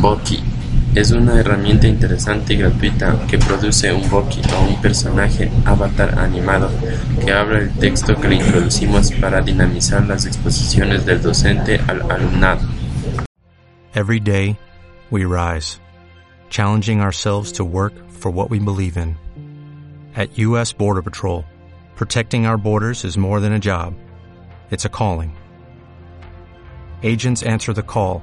Bucky es una herramienta interesante y gratuita que produce un Bucky o un personaje avatar animado que habla el texto que le introducimos para dinamizar las exposiciones del docente al alumnado. Every day, we rise, challenging ourselves to work for what we believe in. At U.S. Border Patrol, protecting our borders is more than a job, it's a calling. Agents answer the call,